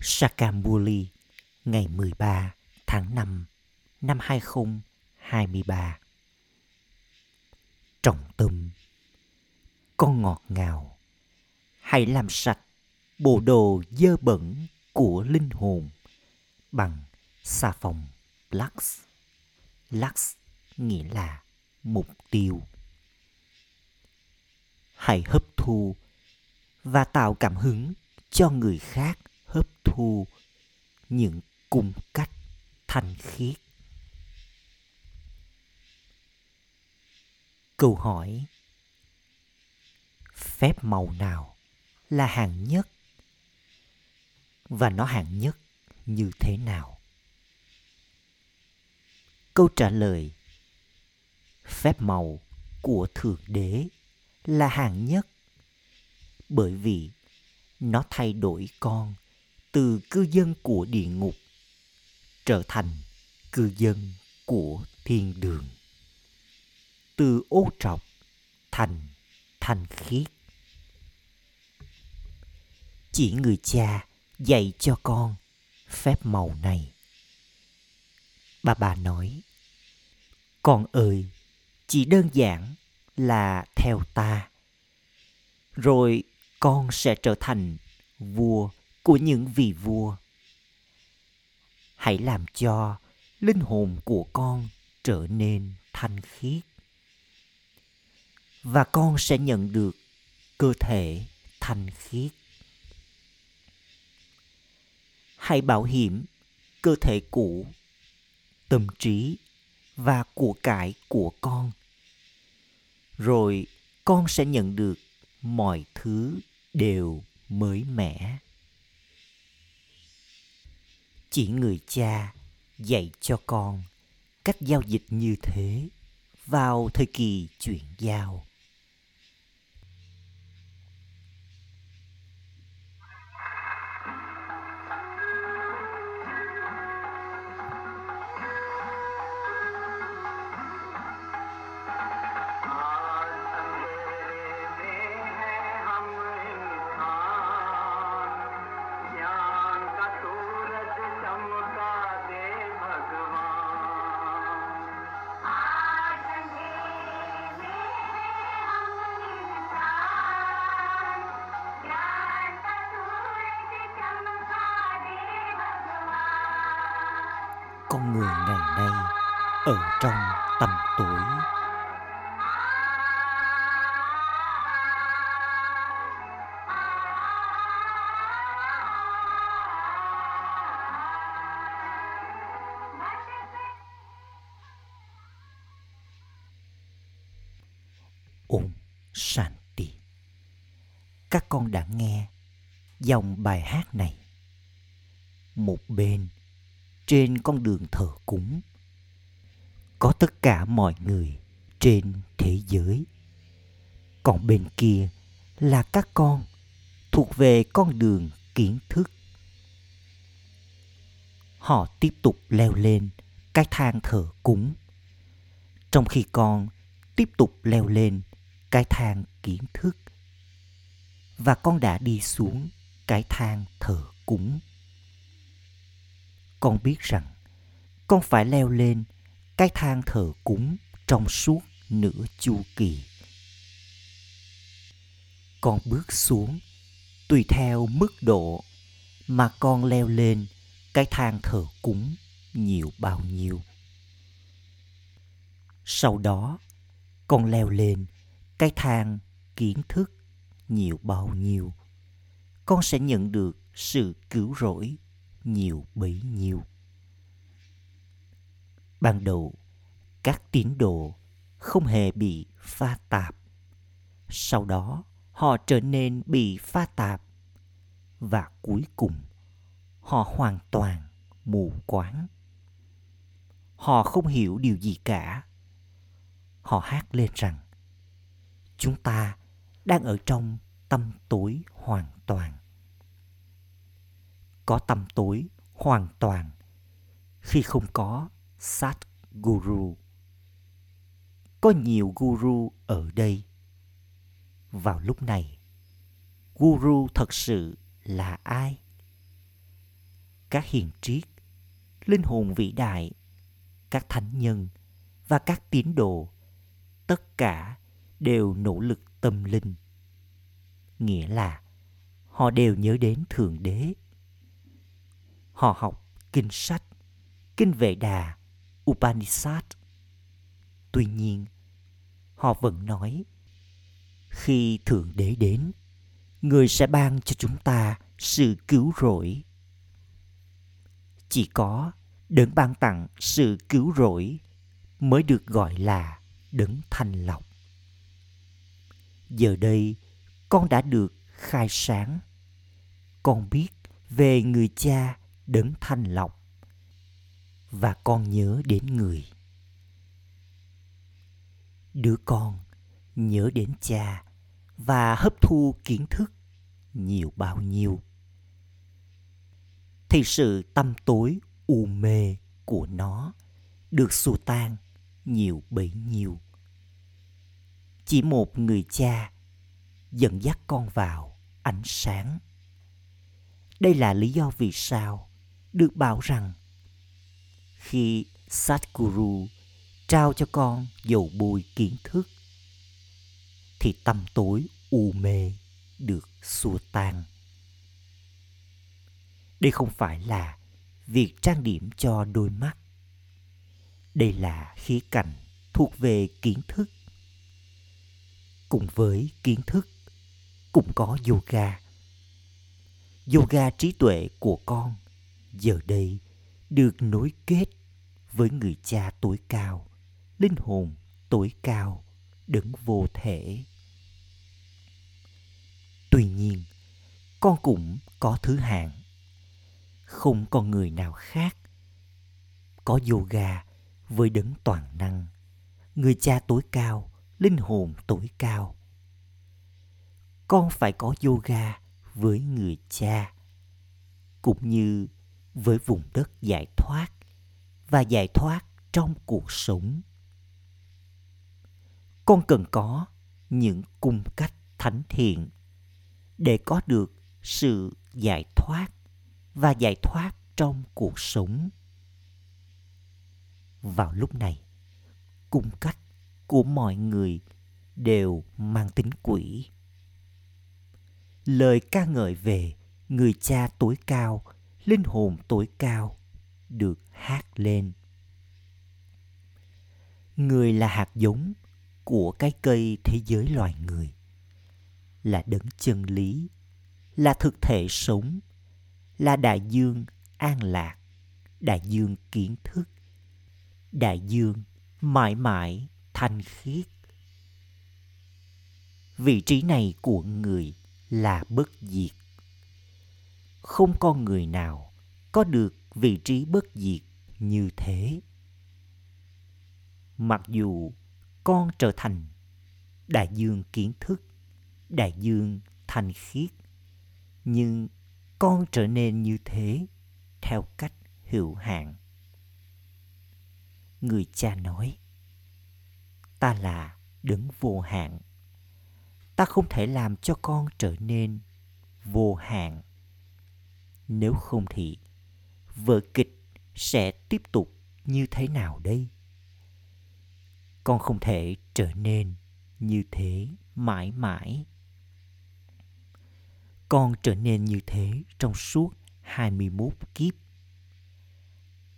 Sakamuli ngày 13 tháng 5 năm 2023. Trọng tâm Con ngọt ngào, Hãy làm sạch bộ đồ dơ bẩn của linh hồn bằng xà phòng Lux. Lux nghĩa là mục tiêu. Hãy hấp thu và tạo cảm hứng cho người khác hấp thu những cung cách thanh khiết. Câu hỏi, Phép màu nào là hạng nhất? Và nó hạng nhất như thế nào? Câu trả lời, Phép màu của Thượng Đế là hạng nhất bởi vì nó thay đổi con từ cư dân của địa ngục, trở thành cư dân của thiên đường. Từ ô trọc thành thanh khiết. Chỉ người cha dạy cho con phép màu này. Bà bà nói, con ơi, chỉ đơn giản là theo ta, rồi con sẽ trở thành vua của những vị vua. Hãy làm cho linh hồn của con trở nên thanh khiết, và con sẽ nhận được cơ thể thanh khiết. Hãy bảo hiểm cơ thể cũ, tâm trí và của cải của con, rồi con sẽ nhận được mọi thứ đều mới mẻ chỉ người cha dạy cho con cách giao dịch như thế vào thời kỳ chuyển giao. Shanti. Các con đã nghe dòng bài hát này. Một bên, trên con đường thờ cúng, có tất cả mọi người trên thế giới còn bên kia là các con thuộc về con đường kiến thức họ tiếp tục leo lên cái thang thờ cúng trong khi con tiếp tục leo lên cái thang kiến thức. Và con đã đi xuống cái thang thờ cúng. Con biết rằng con phải leo lên cái thang thờ cúng trong suốt nửa chu kỳ. Con bước xuống tùy theo mức độ mà con leo lên cái thang thờ cúng nhiều bao nhiêu. Sau đó, con leo lên cái thang kiến thức nhiều bao nhiêu, con sẽ nhận được sự cứu rỗi nhiều bấy nhiêu. Ban đầu, các tín đồ không hề bị pha tạp. Sau đó, họ trở nên bị pha tạp và cuối cùng, họ hoàn toàn mù quáng. Họ không hiểu điều gì cả. Họ hát lên rằng chúng ta đang ở trong tâm tối hoàn toàn. Có tâm tối hoàn toàn khi không có sát guru có nhiều guru ở đây. Vào lúc này, guru thật sự là ai? Các hiền triết, linh hồn vĩ đại, các thánh nhân và các tín đồ, tất cả đều nỗ lực tâm linh. Nghĩa là, họ đều nhớ đến thượng đế. Họ học kinh sách, kinh vệ đà, upanishad. Tuy nhiên, họ vẫn nói, khi thượng đế đến, người sẽ ban cho chúng ta sự cứu rỗi. Chỉ có đấng ban tặng sự cứu rỗi mới được gọi là đấng thanh lọc giờ đây, con đã được khai sáng. Con biết về người cha đấng thanh lọc và con nhớ đến người. Đứa con nhớ đến cha và hấp thu kiến thức nhiều bao nhiêu. Thì sự tâm tối u mê của nó được xua tan nhiều bấy nhiêu chỉ một người cha, dẫn dắt con vào ánh sáng. Đây là lý do vì sao được bảo rằng khi Satguru trao cho con dầu bôi kiến thức, thì tâm tối u mê được xua tan. Đây không phải là việc trang điểm cho đôi mắt. Đây là khía cạnh thuộc về kiến thức cùng với kiến thức, cũng có yoga. Yoga trí tuệ của con giờ đây được nối kết với người cha tối cao, linh hồn tối cao, đấng vô thể. Tuy nhiên, con cũng có thứ hạng. Không còn người nào khác có yoga với đấng toàn năng. Người cha tối cao linh hồn tuổi cao. Con phải có yoga với người cha, cũng như với vùng đất giải thoát và giải thoát trong cuộc sống. Con cần có những cung cách thánh thiện để có được sự giải thoát và giải thoát trong cuộc sống. Vào lúc này, cung cách của mọi người đều mang tính quỷ. Lời ca ngợi về người cha tối cao, linh hồn tối cao được hát lên. Người là hạt giống của cái cây thế giới loài người, là đấng chân lý, là thực thể sống, là đại dương an lạc, đại dương kiến thức, đại dương mãi mãi thanh khiết. Vị trí này của người là bất diệt. Không con người nào có được vị trí bất diệt như thế. Mặc dù con trở thành đại dương kiến thức, đại dương thanh khiết, nhưng con trở nên như thế theo cách hữu hạn. Người cha nói ta là đấng vô hạn ta không thể làm cho con trở nên vô hạn nếu không thì vở kịch sẽ tiếp tục như thế nào đây con không thể trở nên như thế mãi mãi con trở nên như thế trong suốt 21 kiếp.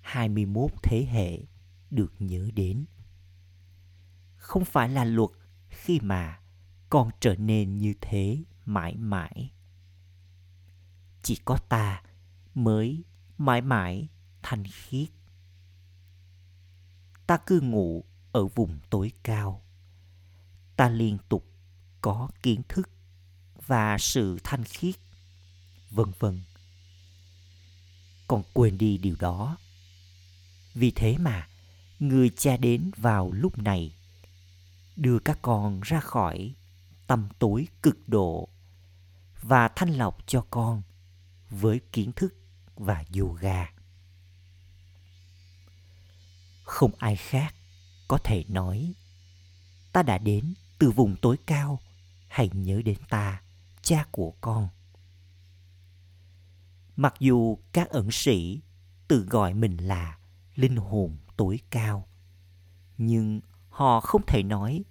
21 thế hệ được nhớ đến. Không phải là luật khi mà con trở nên như thế mãi mãi. Chỉ có ta mới mãi mãi thanh khiết. Ta cứ ngủ ở vùng tối cao. Ta liên tục có kiến thức và sự thanh khiết, vân vân còn quên đi điều đó vì thế mà, người cha đến vào lúc này đưa các con ra khỏi tâm tối cực độ và thanh lọc cho con với kiến thức và yoga. Không ai khác có thể nói, ta đã đến từ vùng tối cao, hãy nhớ đến ta, cha của con. Mặc dù các ẩn sĩ tự gọi mình là linh hồn tối cao, nhưng họ không thể nói.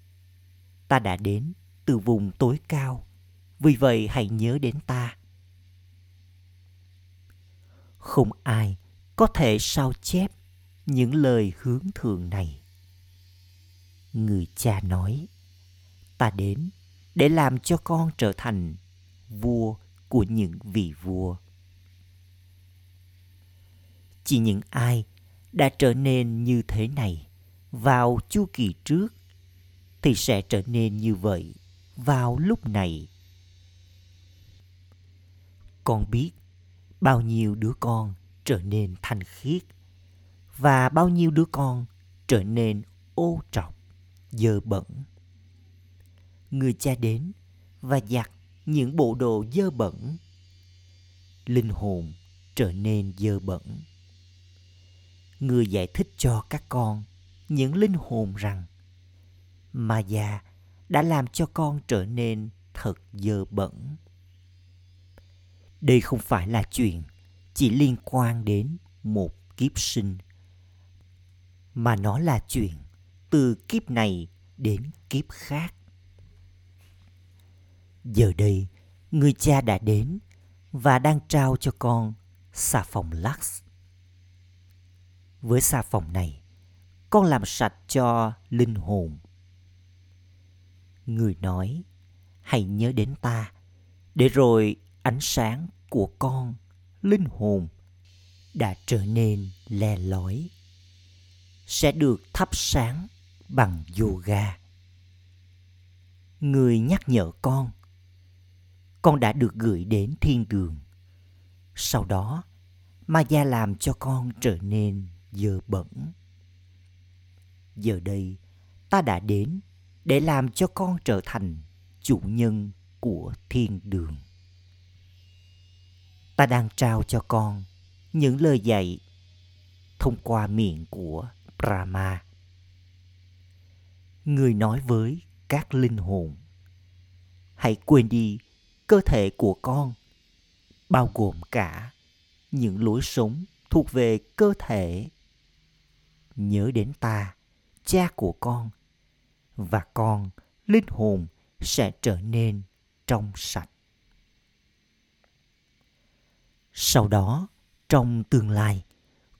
Ta đã đến từ vùng tối cao, vì vậy hãy nhớ đến ta. Không ai có thể sao chép những lời hướng thượng này. Người cha nói, ta đến để làm cho con trở thành vua của những vị vua. Chỉ những ai đã trở nên như thế này vào chu kỳ trước thì sẽ trở nên như vậy vào lúc này. Con biết bao nhiêu đứa con trở nên thanh khiết và bao nhiêu đứa con trở nên ô trọc, dơ bẩn. Người cha đến và giặt những bộ đồ dơ bẩn, linh hồn trở nên dơ bẩn. Người giải thích cho các con những linh hồn rằng ma già đã làm cho con trở nên thật dơ bẩn đây không phải là chuyện chỉ liên quan đến một kiếp sinh mà nó là chuyện từ kiếp này đến kiếp khác giờ đây người cha đã đến và đang trao cho con xà phòng Lux. Với xà phòng này, con làm sạch cho linh hồn. Người nói, hãy nhớ đến ta, để rồi ánh sáng của con, linh hồn, đã trở nên le lói, sẽ được thắp sáng bằng yoga. Người nhắc nhở con, con đã được gửi đến thiên đường. Sau đó, ma gia làm cho con trở nên dơ bẩn. Giờ đây, ta đã đến để làm cho con trở thành chủ nhân của thiên đường. Ta đang trao cho con những lời dạy thông qua miệng của Brahma. Người nói với các linh hồn, hãy quên đi cơ thể của con bao gồm cả những lối sống thuộc về cơ thể nhớ đến ta cha của con, và con linh hồn sẽ trở nên trong sạch. Sau đó, trong tương lai,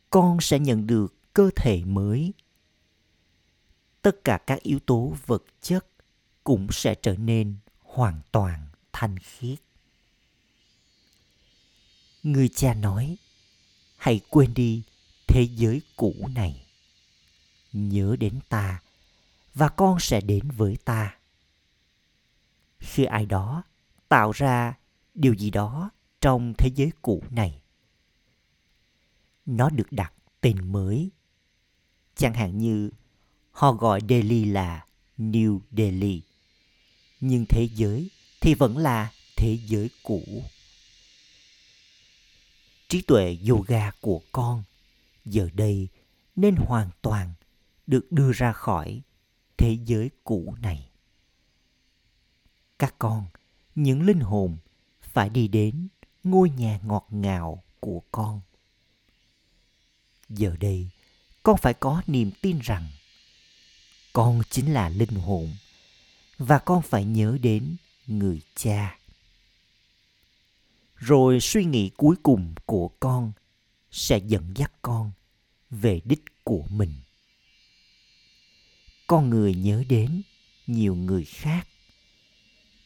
con sẽ nhận được cơ thể mới. Tất cả các yếu tố vật chất cũng sẽ trở nên hoàn toàn thanh khiết. Người cha nói, hãy quên đi thế giới cũ này nhớ đến ta, và con sẽ đến với ta. Khi ai đó tạo ra điều gì đó trong thế giới cũ này, nó được đặt tên mới. Chẳng hạn như, họ gọi delhi là new delhi, nhưng thế giới thì vẫn là thế giới cũ. Trí tuệ yoga của con giờ đây nên hoàn toàn được đưa ra khỏi thế giới cũ này. Các con, những linh hồn phải đi đến ngôi nhà ngọt ngào của con. Giờ đây, con phải có niềm tin rằng con chính là linh hồn và con phải nhớ đến người cha. Rồi suy nghĩ cuối cùng của con sẽ dẫn dắt con về đích của mình con người nhớ đến nhiều người khác.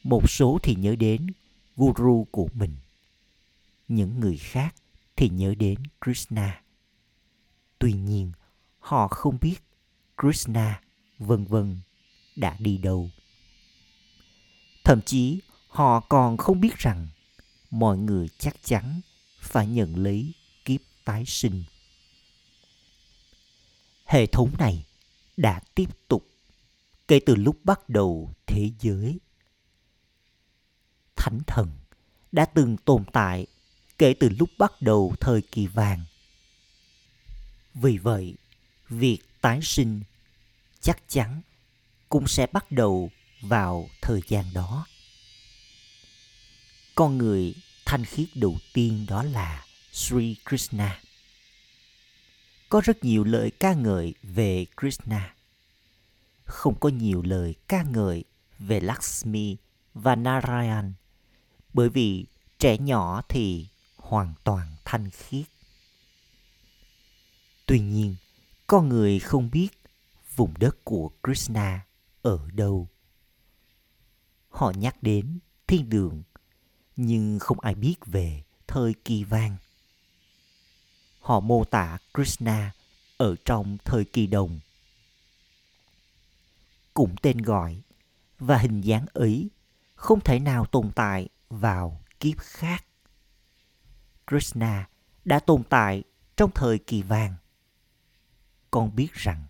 Một số thì nhớ đến guru của mình, những người khác thì nhớ đến krishna. Tuy nhiên, họ không biết krishna vân vân đã đi đâu. Thậm chí, họ còn không biết rằng mọi người chắc chắn phải nhận lấy kiếp tái sinh. Hệ thống này đã tiếp tục kể từ lúc bắt đầu thế giới. Thánh thần đã từng tồn tại kể từ lúc bắt đầu thời kỳ vàng. Vì vậy, việc tái sinh chắc chắn cũng sẽ bắt đầu vào thời gian đó. Con người thanh khiết đầu tiên đó là Sri Krishna. Có rất nhiều lời ca ngợi về Krishna. Không có nhiều lời ca ngợi về Lakshmi và Narayan bởi vì trẻ nhỏ thì hoàn toàn thanh khiết. Tuy nhiên, con người không biết vùng đất của Krishna ở đâu. Họ nhắc đến thiên đường, nhưng không ai biết về thời kỳ vàng. Họ mô tả Krishna ở trong thời kỳ đồng. Cũng tên gọi và hình dáng ấy không thể nào tồn tại vào kiếp khác. Krishna đã tồn tại trong thời kỳ vàng. Con biết rằng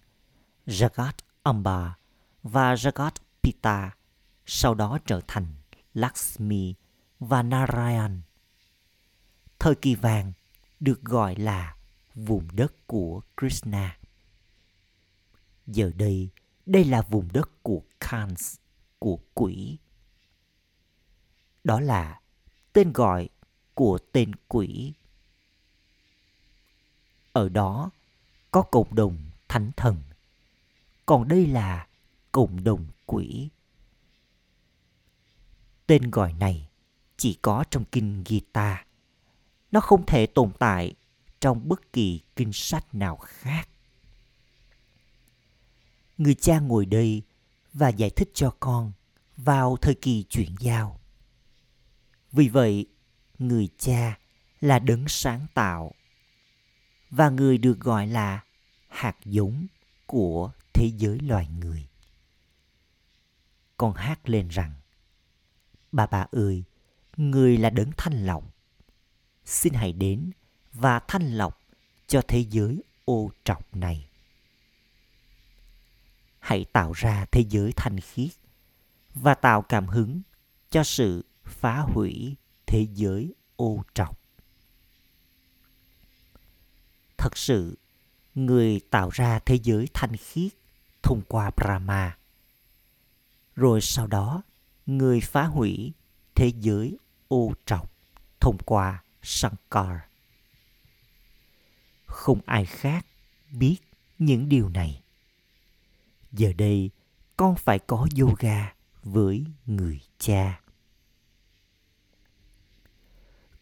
Jagat Amba và Jagat Pita sau đó trở thành Lakshmi và Narayan. Thời kỳ vàng được gọi là vùng đất của Krishna. Giờ đây, đây là vùng đất của Kans, của quỷ. Đó là tên gọi của tên quỷ. Ở đó có cộng đồng thánh thần, còn đây là cộng đồng quỷ. Tên gọi này chỉ có trong kinh Gita. Nó không thể tồn tại trong bất kỳ kinh sách nào khác. Người cha ngồi đây và giải thích cho con vào thời kỳ chuyển giao. Vì vậy, người cha là đấng sáng tạo và người được gọi là hạt giống của thế giới loài người. Con hát lên rằng Bà bà ơi, người là đấng thanh lọc. Xin hãy đến và thanh lọc cho thế giới ô trọc này. Hãy tạo ra thế giới thanh khiết và tạo cảm hứng cho sự phá hủy thế giới ô trọc. Thật sự, người tạo ra thế giới thanh khiết thông qua Brahma. Rồi sau đó, người phá hủy thế giới ô trọc thông qua Sankar. Không ai khác biết những điều này. Giờ đây, con phải có yoga với người cha.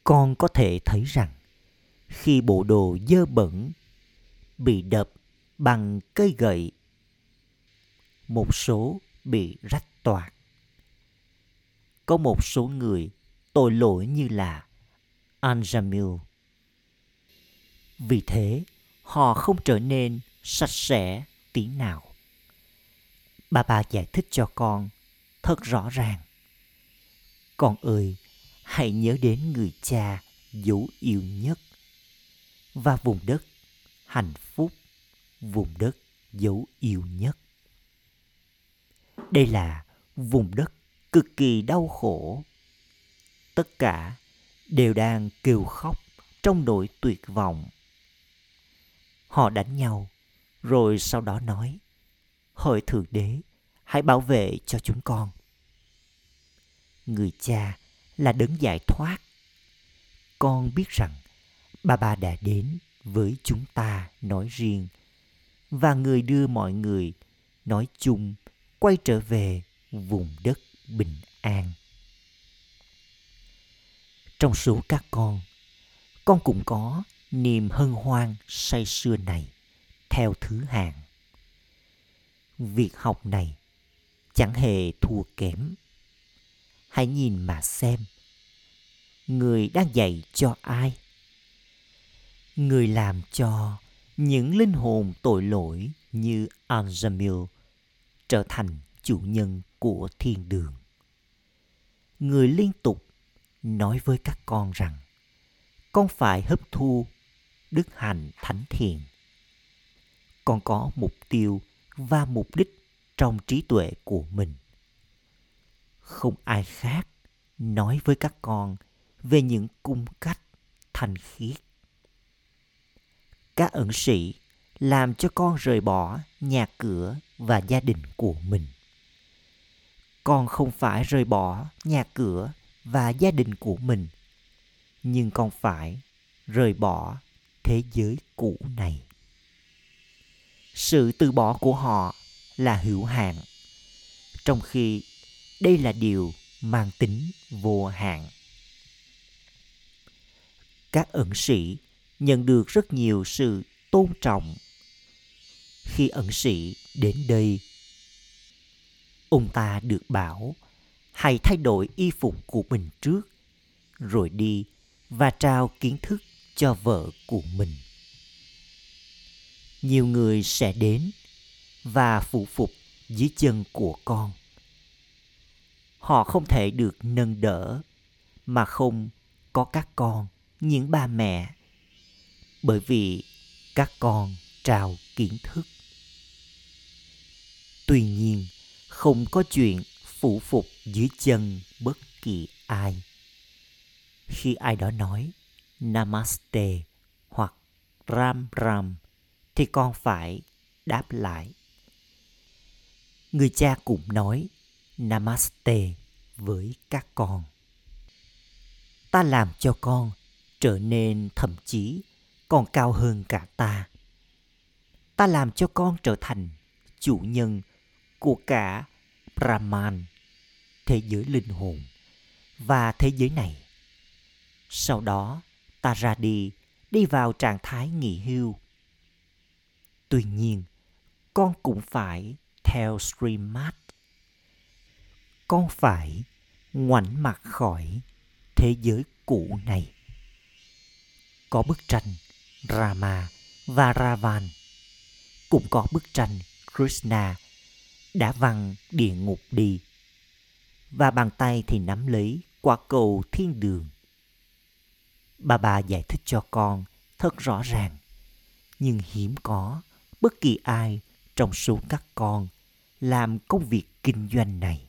Con có thể thấy rằng khi bộ đồ dơ bẩn bị đập bằng cây gậy, một số bị rách toạc có một số người tội lỗi như là Anjamil. Vì thế, họ không trở nên sạch sẽ tí nào. Bà bà giải thích cho con thật rõ ràng. Con ơi, hãy nhớ đến người cha dấu yêu nhất và vùng đất hạnh phúc, vùng đất dấu yêu nhất. Đây là vùng đất cực kỳ đau khổ tất cả đều đang kêu khóc trong nỗi tuyệt vọng. Họ đánh nhau, rồi sau đó nói hỡi thượng đế, hãy bảo vệ cho chúng con. Người cha là đấng giải thoát. Con biết rằng bà bà đã đến với chúng ta nói riêng, và người đưa mọi người nói chung quay trở về vùng đất bình an trong số các con. Con cũng có niềm hân hoan say sưa này theo thứ hạng. Việc học này chẳng hề thua kém. Hãy nhìn mà xem, người đang dạy cho ai? Người làm cho những linh hồn tội lỗi như Anjamil trở thành chủ nhân của thiên đường. Người liên tục nói với các con rằng, con phải hấp thu đức hạnh thánh thiện. Con có mục tiêu và mục đích trong trí tuệ của mình. Không ai khác nói với các con về những cung cách thanh khiết. Các ẩn sĩ làm cho con rời bỏ nhà cửa và gia đình của mình con không phải rời bỏ nhà cửa và gia đình của mình. Nhưng con phải rời bỏ thế giới cũ này. Sự từ bỏ của họ là hữu hạn, trong khi đây là điều mang tính vô hạn. Các ẩn sĩ nhận được rất nhiều sự tôn trọng khi ẩn sĩ đến đây. Ông ta được bảo hãy thay đổi y phục của mình trước, rồi đi và trao kiến thức cho vợ của mình. Nhiều người sẽ đến và phụ phục dưới chân của con. Họ không thể được nâng đỡ mà không có các con, những ba mẹ, bởi vì các con trao kiến thức. Tuy nhiên, không có chuyện phụ phục dưới chân bất kỳ ai. Khi ai đó nói namaste hoặc ram ram thì con phải đáp lại. Người cha cũng nói namaste với các con. Ta làm cho con trở nên thậm chí còn cao hơn cả ta. Ta làm cho con trở thành chủ nhân của cả brahman thế giới linh hồn và thế giới này. Sau đó, ta ra đi đi vào trạng thái nghỉ hưu. Tuy nhiên, con cũng phải theo streammart con phải ngoảnh mặt khỏi thế giới cũ này. Có bức tranh rama và ravan, cũng có bức tranh krishna đã văng địa ngục đi và bàn tay thì nắm lấy quả cầu thiên đường. Bà bà giải thích cho con thật rõ ràng, nhưng hiếm có bất kỳ ai trong số các con làm công việc kinh doanh này.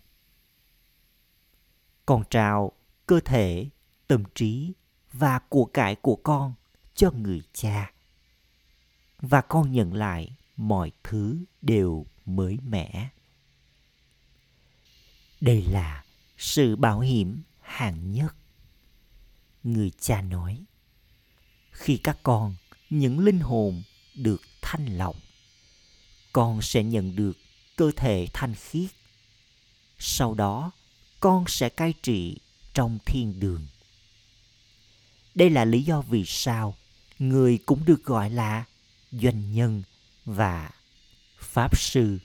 Con trao cơ thể, tâm trí và của cải của con cho người cha, và con nhận lại mọi thứ đều mới mẻ đây là sự bảo hiểm hạng nhất. Người cha nói, khi các con, những linh hồn được thanh lọc, con sẽ nhận được cơ thể thanh khiết. Sau đó, con sẽ cai trị trong thiên đường. Đây là lý do vì sao người cũng được gọi là doanh nhân và pháp sư,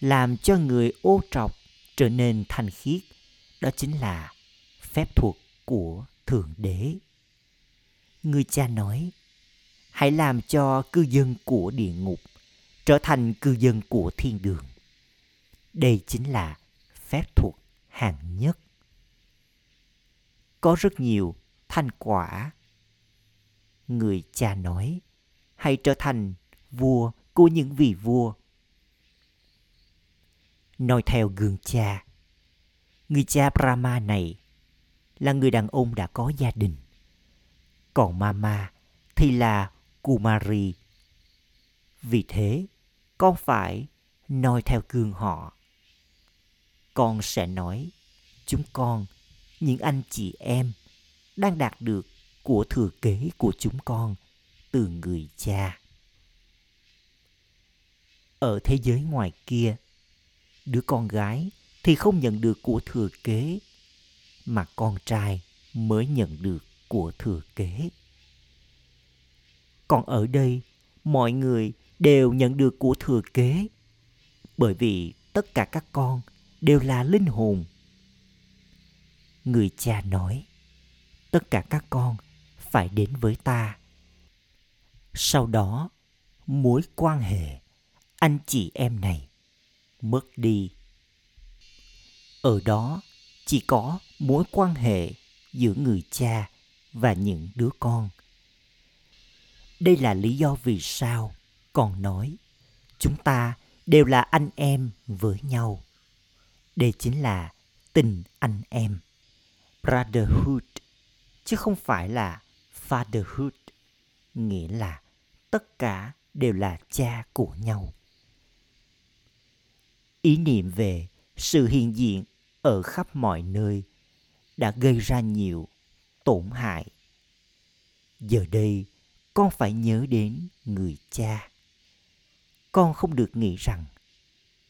làm cho người ô trọc trở nên thanh khiết. Đó chính là phép thuật của thượng đế. Người cha nói, hãy làm cho cư dân của địa ngục trở thành cư dân của thiên đường. Đây chính là phép thuật hàng nhất. Có rất nhiều thành quả. Người cha nói, hãy trở thành vua của những vị vua noi theo gương cha. Người cha brahma này là người đàn ông đã có gia đình. Còn mama thì là kumari. Vì thế con phải noi theo gương họ? Con sẽ nói, chúng con, những anh chị em đang đạt được của thừa kế của chúng con từ người cha. Ở thế giới ngoài kia đứa con gái thì không nhận được của thừa kế, mà con trai mới nhận được của thừa kế. Còn ở đây, mọi người đều nhận được của thừa kế, bởi vì tất cả các con đều là linh hồn. Người cha nói, tất cả các con phải đến với ta. Sau đó, mối quan hệ anh chị em này mất đi. Ở đó chỉ có mối quan hệ giữa người cha và những đứa con. Đây là lý do vì sao con nói, chúng ta đều là anh em với nhau. Đây chính là tình anh em. Brotherhood, chứ không phải là fatherhood, nghĩa là tất cả đều là cha của nhau ý niệm về sự hiện diện ở khắp mọi nơi đã gây ra nhiều tổn hại. Giờ đây, con phải nhớ đến người cha. Con không được nghĩ rằng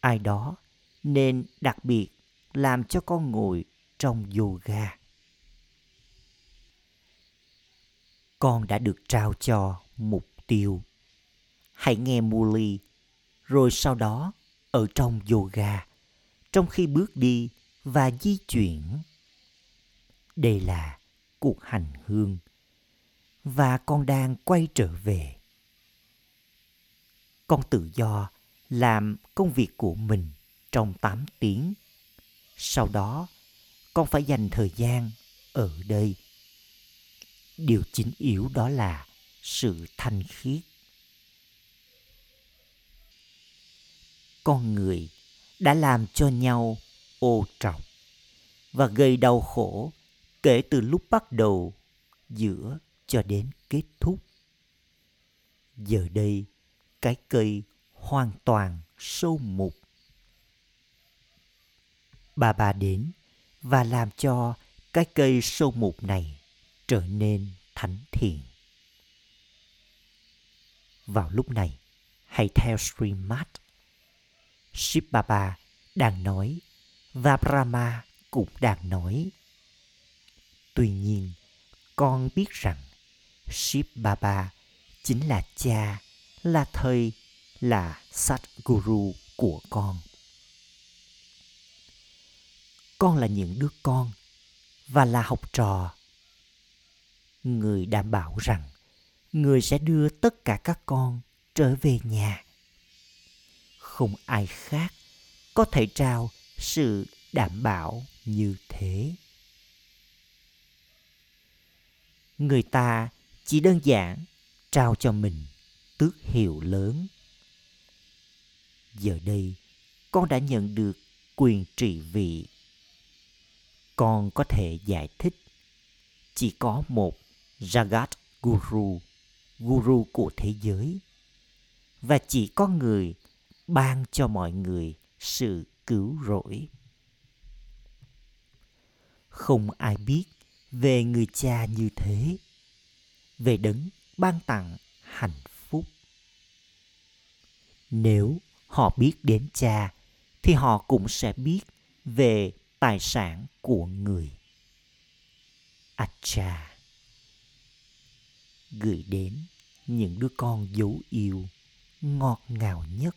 ai đó nên đặc biệt làm cho con ngồi trong yoga. Con đã được trao cho mục tiêu. Hãy nghe Muli, rồi sau đó ở trong yoga trong khi bước đi và di chuyển đây là cuộc hành hương và con đang quay trở về con tự do làm công việc của mình trong 8 tiếng. Sau đó, con phải dành thời gian ở đây. Điều chính yếu đó là sự thanh khiết. Con người đã làm cho nhau ô trọc và gây đau khổ kể từ lúc bắt đầu, giữa cho đến kết thúc. Giờ đây, cái cây hoàn toàn sâu mục. Bà bà đến và làm cho cái cây sâu mục này trở nên thánh thiện. Vào lúc này, hãy theo Srimad Shiv Baba đang nói và Brahma cũng đang nói tuy nhiên, con biết rằng Shiv Baba chính là cha, là thầy, là Satguru của con. Con là những đứa con và là học trò. Người đảm bảo rằng người sẽ đưa tất cả các con trở về nhà. Không ai khác có thể trao sự đảm bảo như thế. Người ta chỉ đơn giản trao cho mình tước hiệu lớn. Giờ đây, con đã nhận được quyền trị vị. Con có thể giải thích chỉ có một Jagat Guru, Guru của thế giới. Và chỉ có người ban cho mọi người sự cứu rỗi. Không ai biết về người cha như thế, về đấng ban tặng hạnh phúc. nếu họ biết đến cha thì họ cũng sẽ biết về tài sản của người acha gửi đến những đứa con dấu yêu ngọt ngào nhất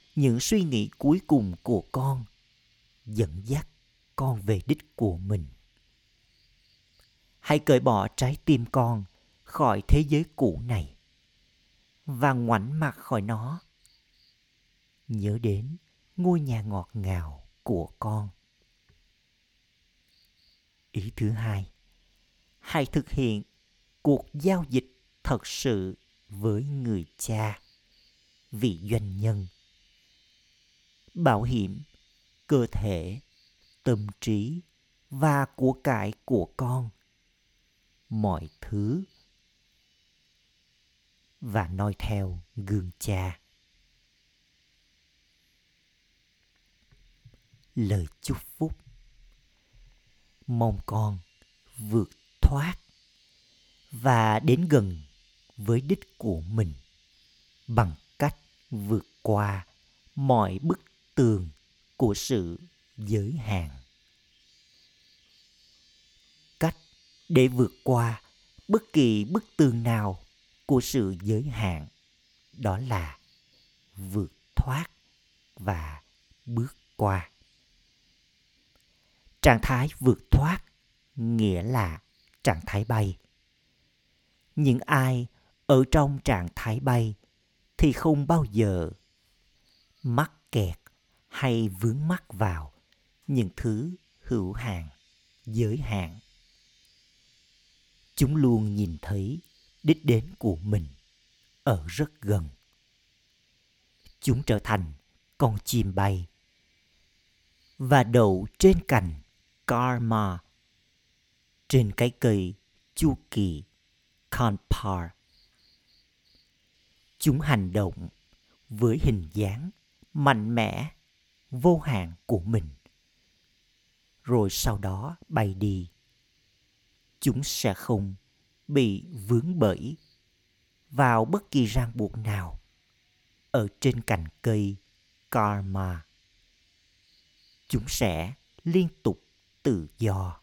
những suy nghĩ cuối cùng của con, dẫn dắt con về đích của mình. Hãy cởi bỏ trái tim con khỏi thế giới cũ này và ngoảnh mặt khỏi nó. Nhớ đến ngôi nhà ngọt ngào của con. Ý thứ hai, hãy thực hiện cuộc giao dịch thật sự với người cha. Vị doanh nhân bảo hiểm, cơ thể, tâm trí và của cải của con. Mọi thứ. Và noi theo gương cha. Lời chúc phúc. Mong con vượt thoát và đến gần với đích của mình bằng cách vượt qua mọi bức tường của sự giới hạn. Cách để vượt qua bất kỳ bức tường nào của sự giới hạn đó là vượt thoát và bước qua. Trạng thái vượt thoát nghĩa là trạng thái bay. Những ai ở trong trạng thái bay thì không bao giờ mắc kẹt hay vướng mắc vào những thứ hữu hạn, giới hạn. Chúng luôn nhìn thấy đích đến của mình ở rất gần. Chúng trở thành con chim bay và đậu trên cành karma, trên cái cây chu kỳ kanpar. Chúng hành động với hình dáng mạnh mẽ vô hạn của mình. Rồi sau đó bay đi. Chúng sẽ không bị vướng bẫy vào bất kỳ ràng buộc nào ở trên cành cây karma. Chúng sẽ liên tục tự do.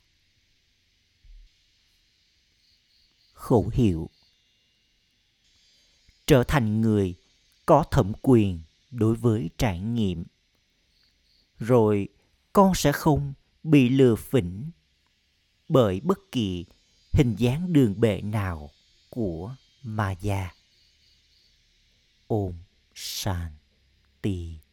Khẩu hiệu. Trở thành người có thẩm quyền đối với trải nghiệm rồi con sẽ không bị lừa phỉnh bởi bất kỳ hình dáng đường bệ nào của ma gia. Om shanti.